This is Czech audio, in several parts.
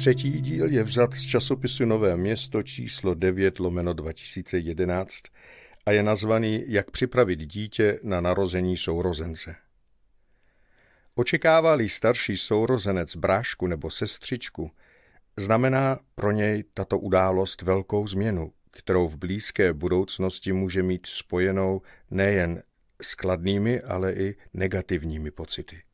Třetí díl je vzat z časopisu Nové město číslo 9 lomeno 2011 a je nazvaný Jak připravit dítě na narození sourozence. Očekává-li starší sourozenec brášku nebo sestřičku, znamená pro něj tato událost velkou změnu, kterou v blízké budoucnosti může mít spojenou nejen skladnými, ale i negativními pocity.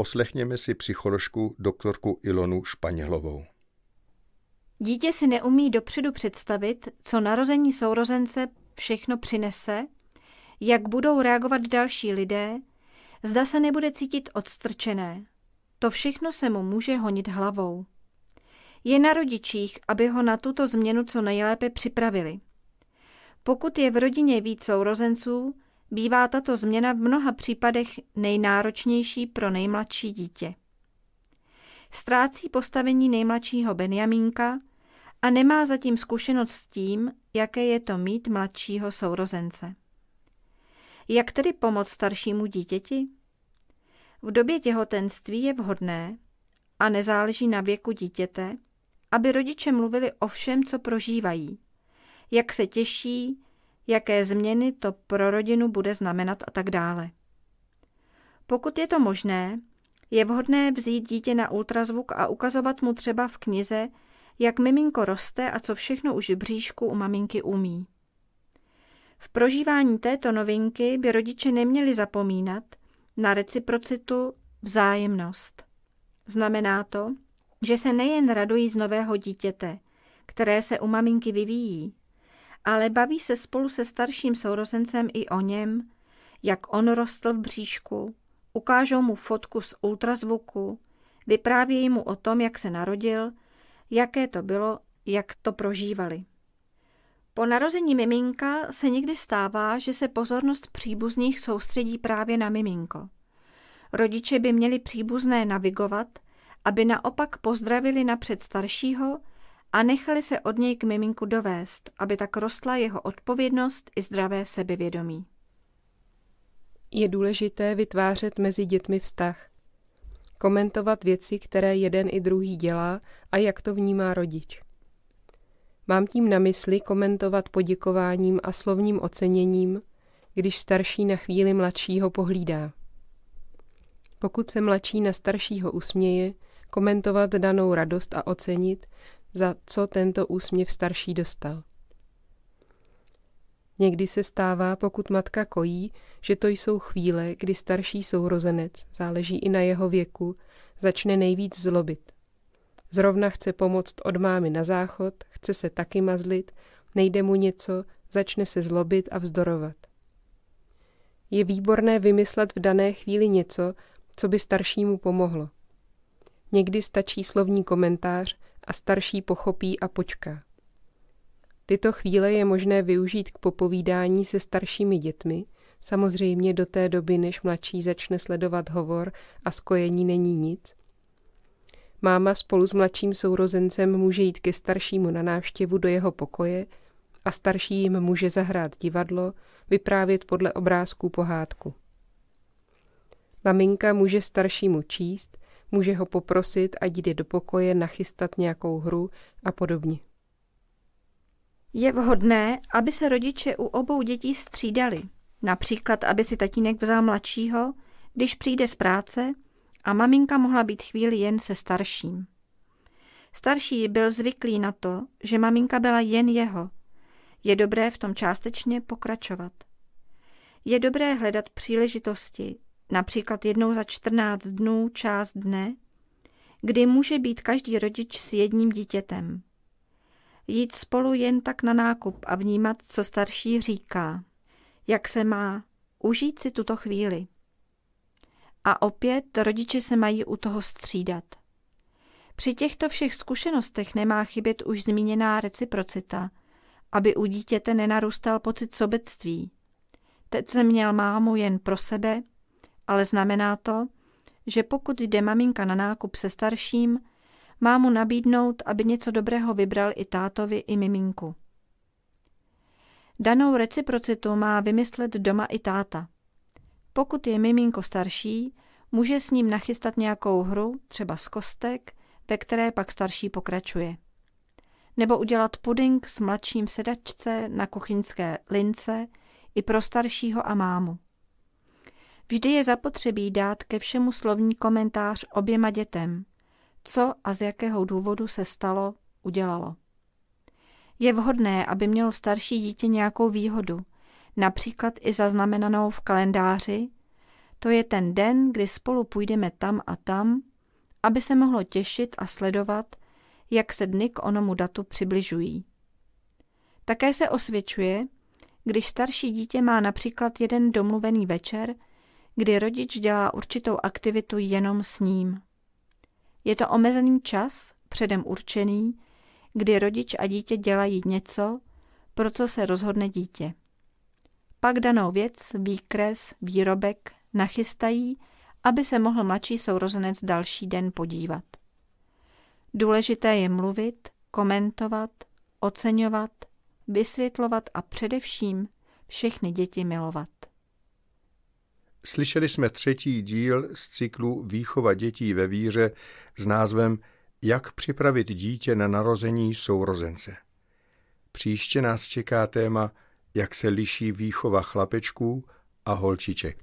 Poslechněme si psycholožku doktorku Ilonu Španělovou. Dítě si neumí dopředu představit, co narození sourozence všechno přinese, jak budou reagovat další lidé, zda se nebude cítit odstrčené. To všechno se mu může honit hlavou. Je na rodičích, aby ho na tuto změnu co nejlépe připravili. Pokud je v rodině víc sourozenců, bývá tato změna v mnoha případech nejnáročnější pro nejmladší dítě. Ztrácí postavení nejmladšího Benjamínka a nemá zatím zkušenost s tím, jaké je to mít mladšího sourozence. Jak tedy pomoct staršímu dítěti? V době těhotenství je vhodné, a nezáleží na věku dítěte, aby rodiče mluvili o všem, co prožívají, jak se těší, jaké změny to pro rodinu bude znamenat a tak dále. Pokud je to možné, je vhodné vzít dítě na ultrazvuk a ukazovat mu třeba v knize, jak miminko roste a co všechno už bříšku u maminky umí. V prožívání této novinky by rodiče neměli zapomínat na reciprocitu, vzájemnost. Znamená to, že se nejen radují z nového dítěte, které se u maminky vyvíjí, ale baví se spolu se starším sourozencem i o něm, jak on rostl v bříšku, ukážou mu fotku z ultrazvuku, vyprávějí mu o tom, jak se narodil, jaké to bylo, jak to prožívali. Po narození miminka se někdy stává, že se pozornost příbuzných soustředí právě na miminko. Rodiče by měli příbuzné navigovat, aby naopak pozdravili napřed staršího a nechali se od něj k miminku dovést, aby tak rostla jeho odpovědnost i zdravé sebevědomí. Je důležité vytvářet mezi dětmi vztah. Komentovat věci, které jeden i druhý dělá a jak to vnímá rodič. Mám tím na mysli komentovat poděkováním a slovním oceněním, když starší na chvíli mladšího pohlídá. Pokud se mladší na staršího usměje, komentovat danou radost a ocenit, za co tento úsměv starší dostal. Někdy se stává, pokud matka kojí, že to jsou chvíle, kdy starší sourozenec, záleží i na jeho věku, začne nejvíc zlobit. Zrovna chce pomoct od mámy na záchod, chce se taky mazlit, nejde mu něco, začne se zlobit a vzdorovat. Je výborné vymyslet v dané chvíli něco, co by staršímu pomohlo. Někdy stačí slovní komentář a starší pochopí a počká. Tyto chvíle je možné využít k popovídání se staršími dětmi, samozřejmě do té doby, než mladší začne sledovat hovor a skojení není nic. Máma spolu s mladším sourozencem může jít ke staršímu na návštěvu do jeho pokoje a starší jim může zahrát divadlo, vyprávět podle obrázků pohádku. Maminka může staršímu číst, může ho poprosit, ať jde do pokoje nachystat nějakou hru a podobně. Je vhodné, aby se rodiče u obou dětí střídali. Například, aby si tatínek vzal mladšího, když přijde z práce a maminka mohla být chvíli jen se starším. Starší byl zvyklý na to, že maminka byla jen jeho. Je dobré v tom částečně pokračovat. Je dobré hledat příležitosti, například jednou za 14 dnů část dne, kdy může být každý rodič s jedním dítětem. Jít spolu jen tak na nákup a vnímat, co starší říká, jak se má, užít si tuto chvíli. A opět rodiče se mají u toho střídat. Při těchto všech zkušenostech nemá chybět už zmíněná reciprocita, aby u dítěte nenarůstal pocit sobectví. Teď jsem měl mámu jen pro sebe, ale znamená to, že pokud jde maminka na nákup se starším, má mu nabídnout, aby něco dobrého vybral i tátovi, i miminku. Danou reciprocitu má vymyslet doma i táta. Pokud je miminko starší, může s ním nachystat nějakou hru, třeba z kostek, ve které pak starší pokračuje. Nebo udělat puding s mladším sedačce na kuchyňské lince i pro staršího a mámu. Vždy je zapotřebí dát ke všemu slovní komentář oběma dětem, co a z jakého důvodu se stalo, udělalo. Je vhodné, aby mělo starší dítě nějakou výhodu, například i zaznamenanou v kalendáři, to je ten den, kdy spolu půjdeme tam a tam, aby se mohlo těšit a sledovat, jak se dny k onomu datu přibližují. Také se osvědčuje, když starší dítě má například jeden domluvený večer, kdy rodič dělá určitou aktivitu jenom s ním. Je to omezený čas, předem určený, kdy rodič a dítě dělají něco, pro co se rozhodne dítě. Pak danou věc, výkres, výrobek nachystají, aby se mohl mladší sourozenec další den podívat. Důležité je mluvit, komentovat, oceňovat, vysvětlovat a především všechny děti milovat. Slyšeli jsme třetí díl z cyklu Výchova dětí ve víře s názvem Jak připravit dítě na narození sourozence. Příště nás čeká téma, jak se liší výchova chlapečků a holčiček.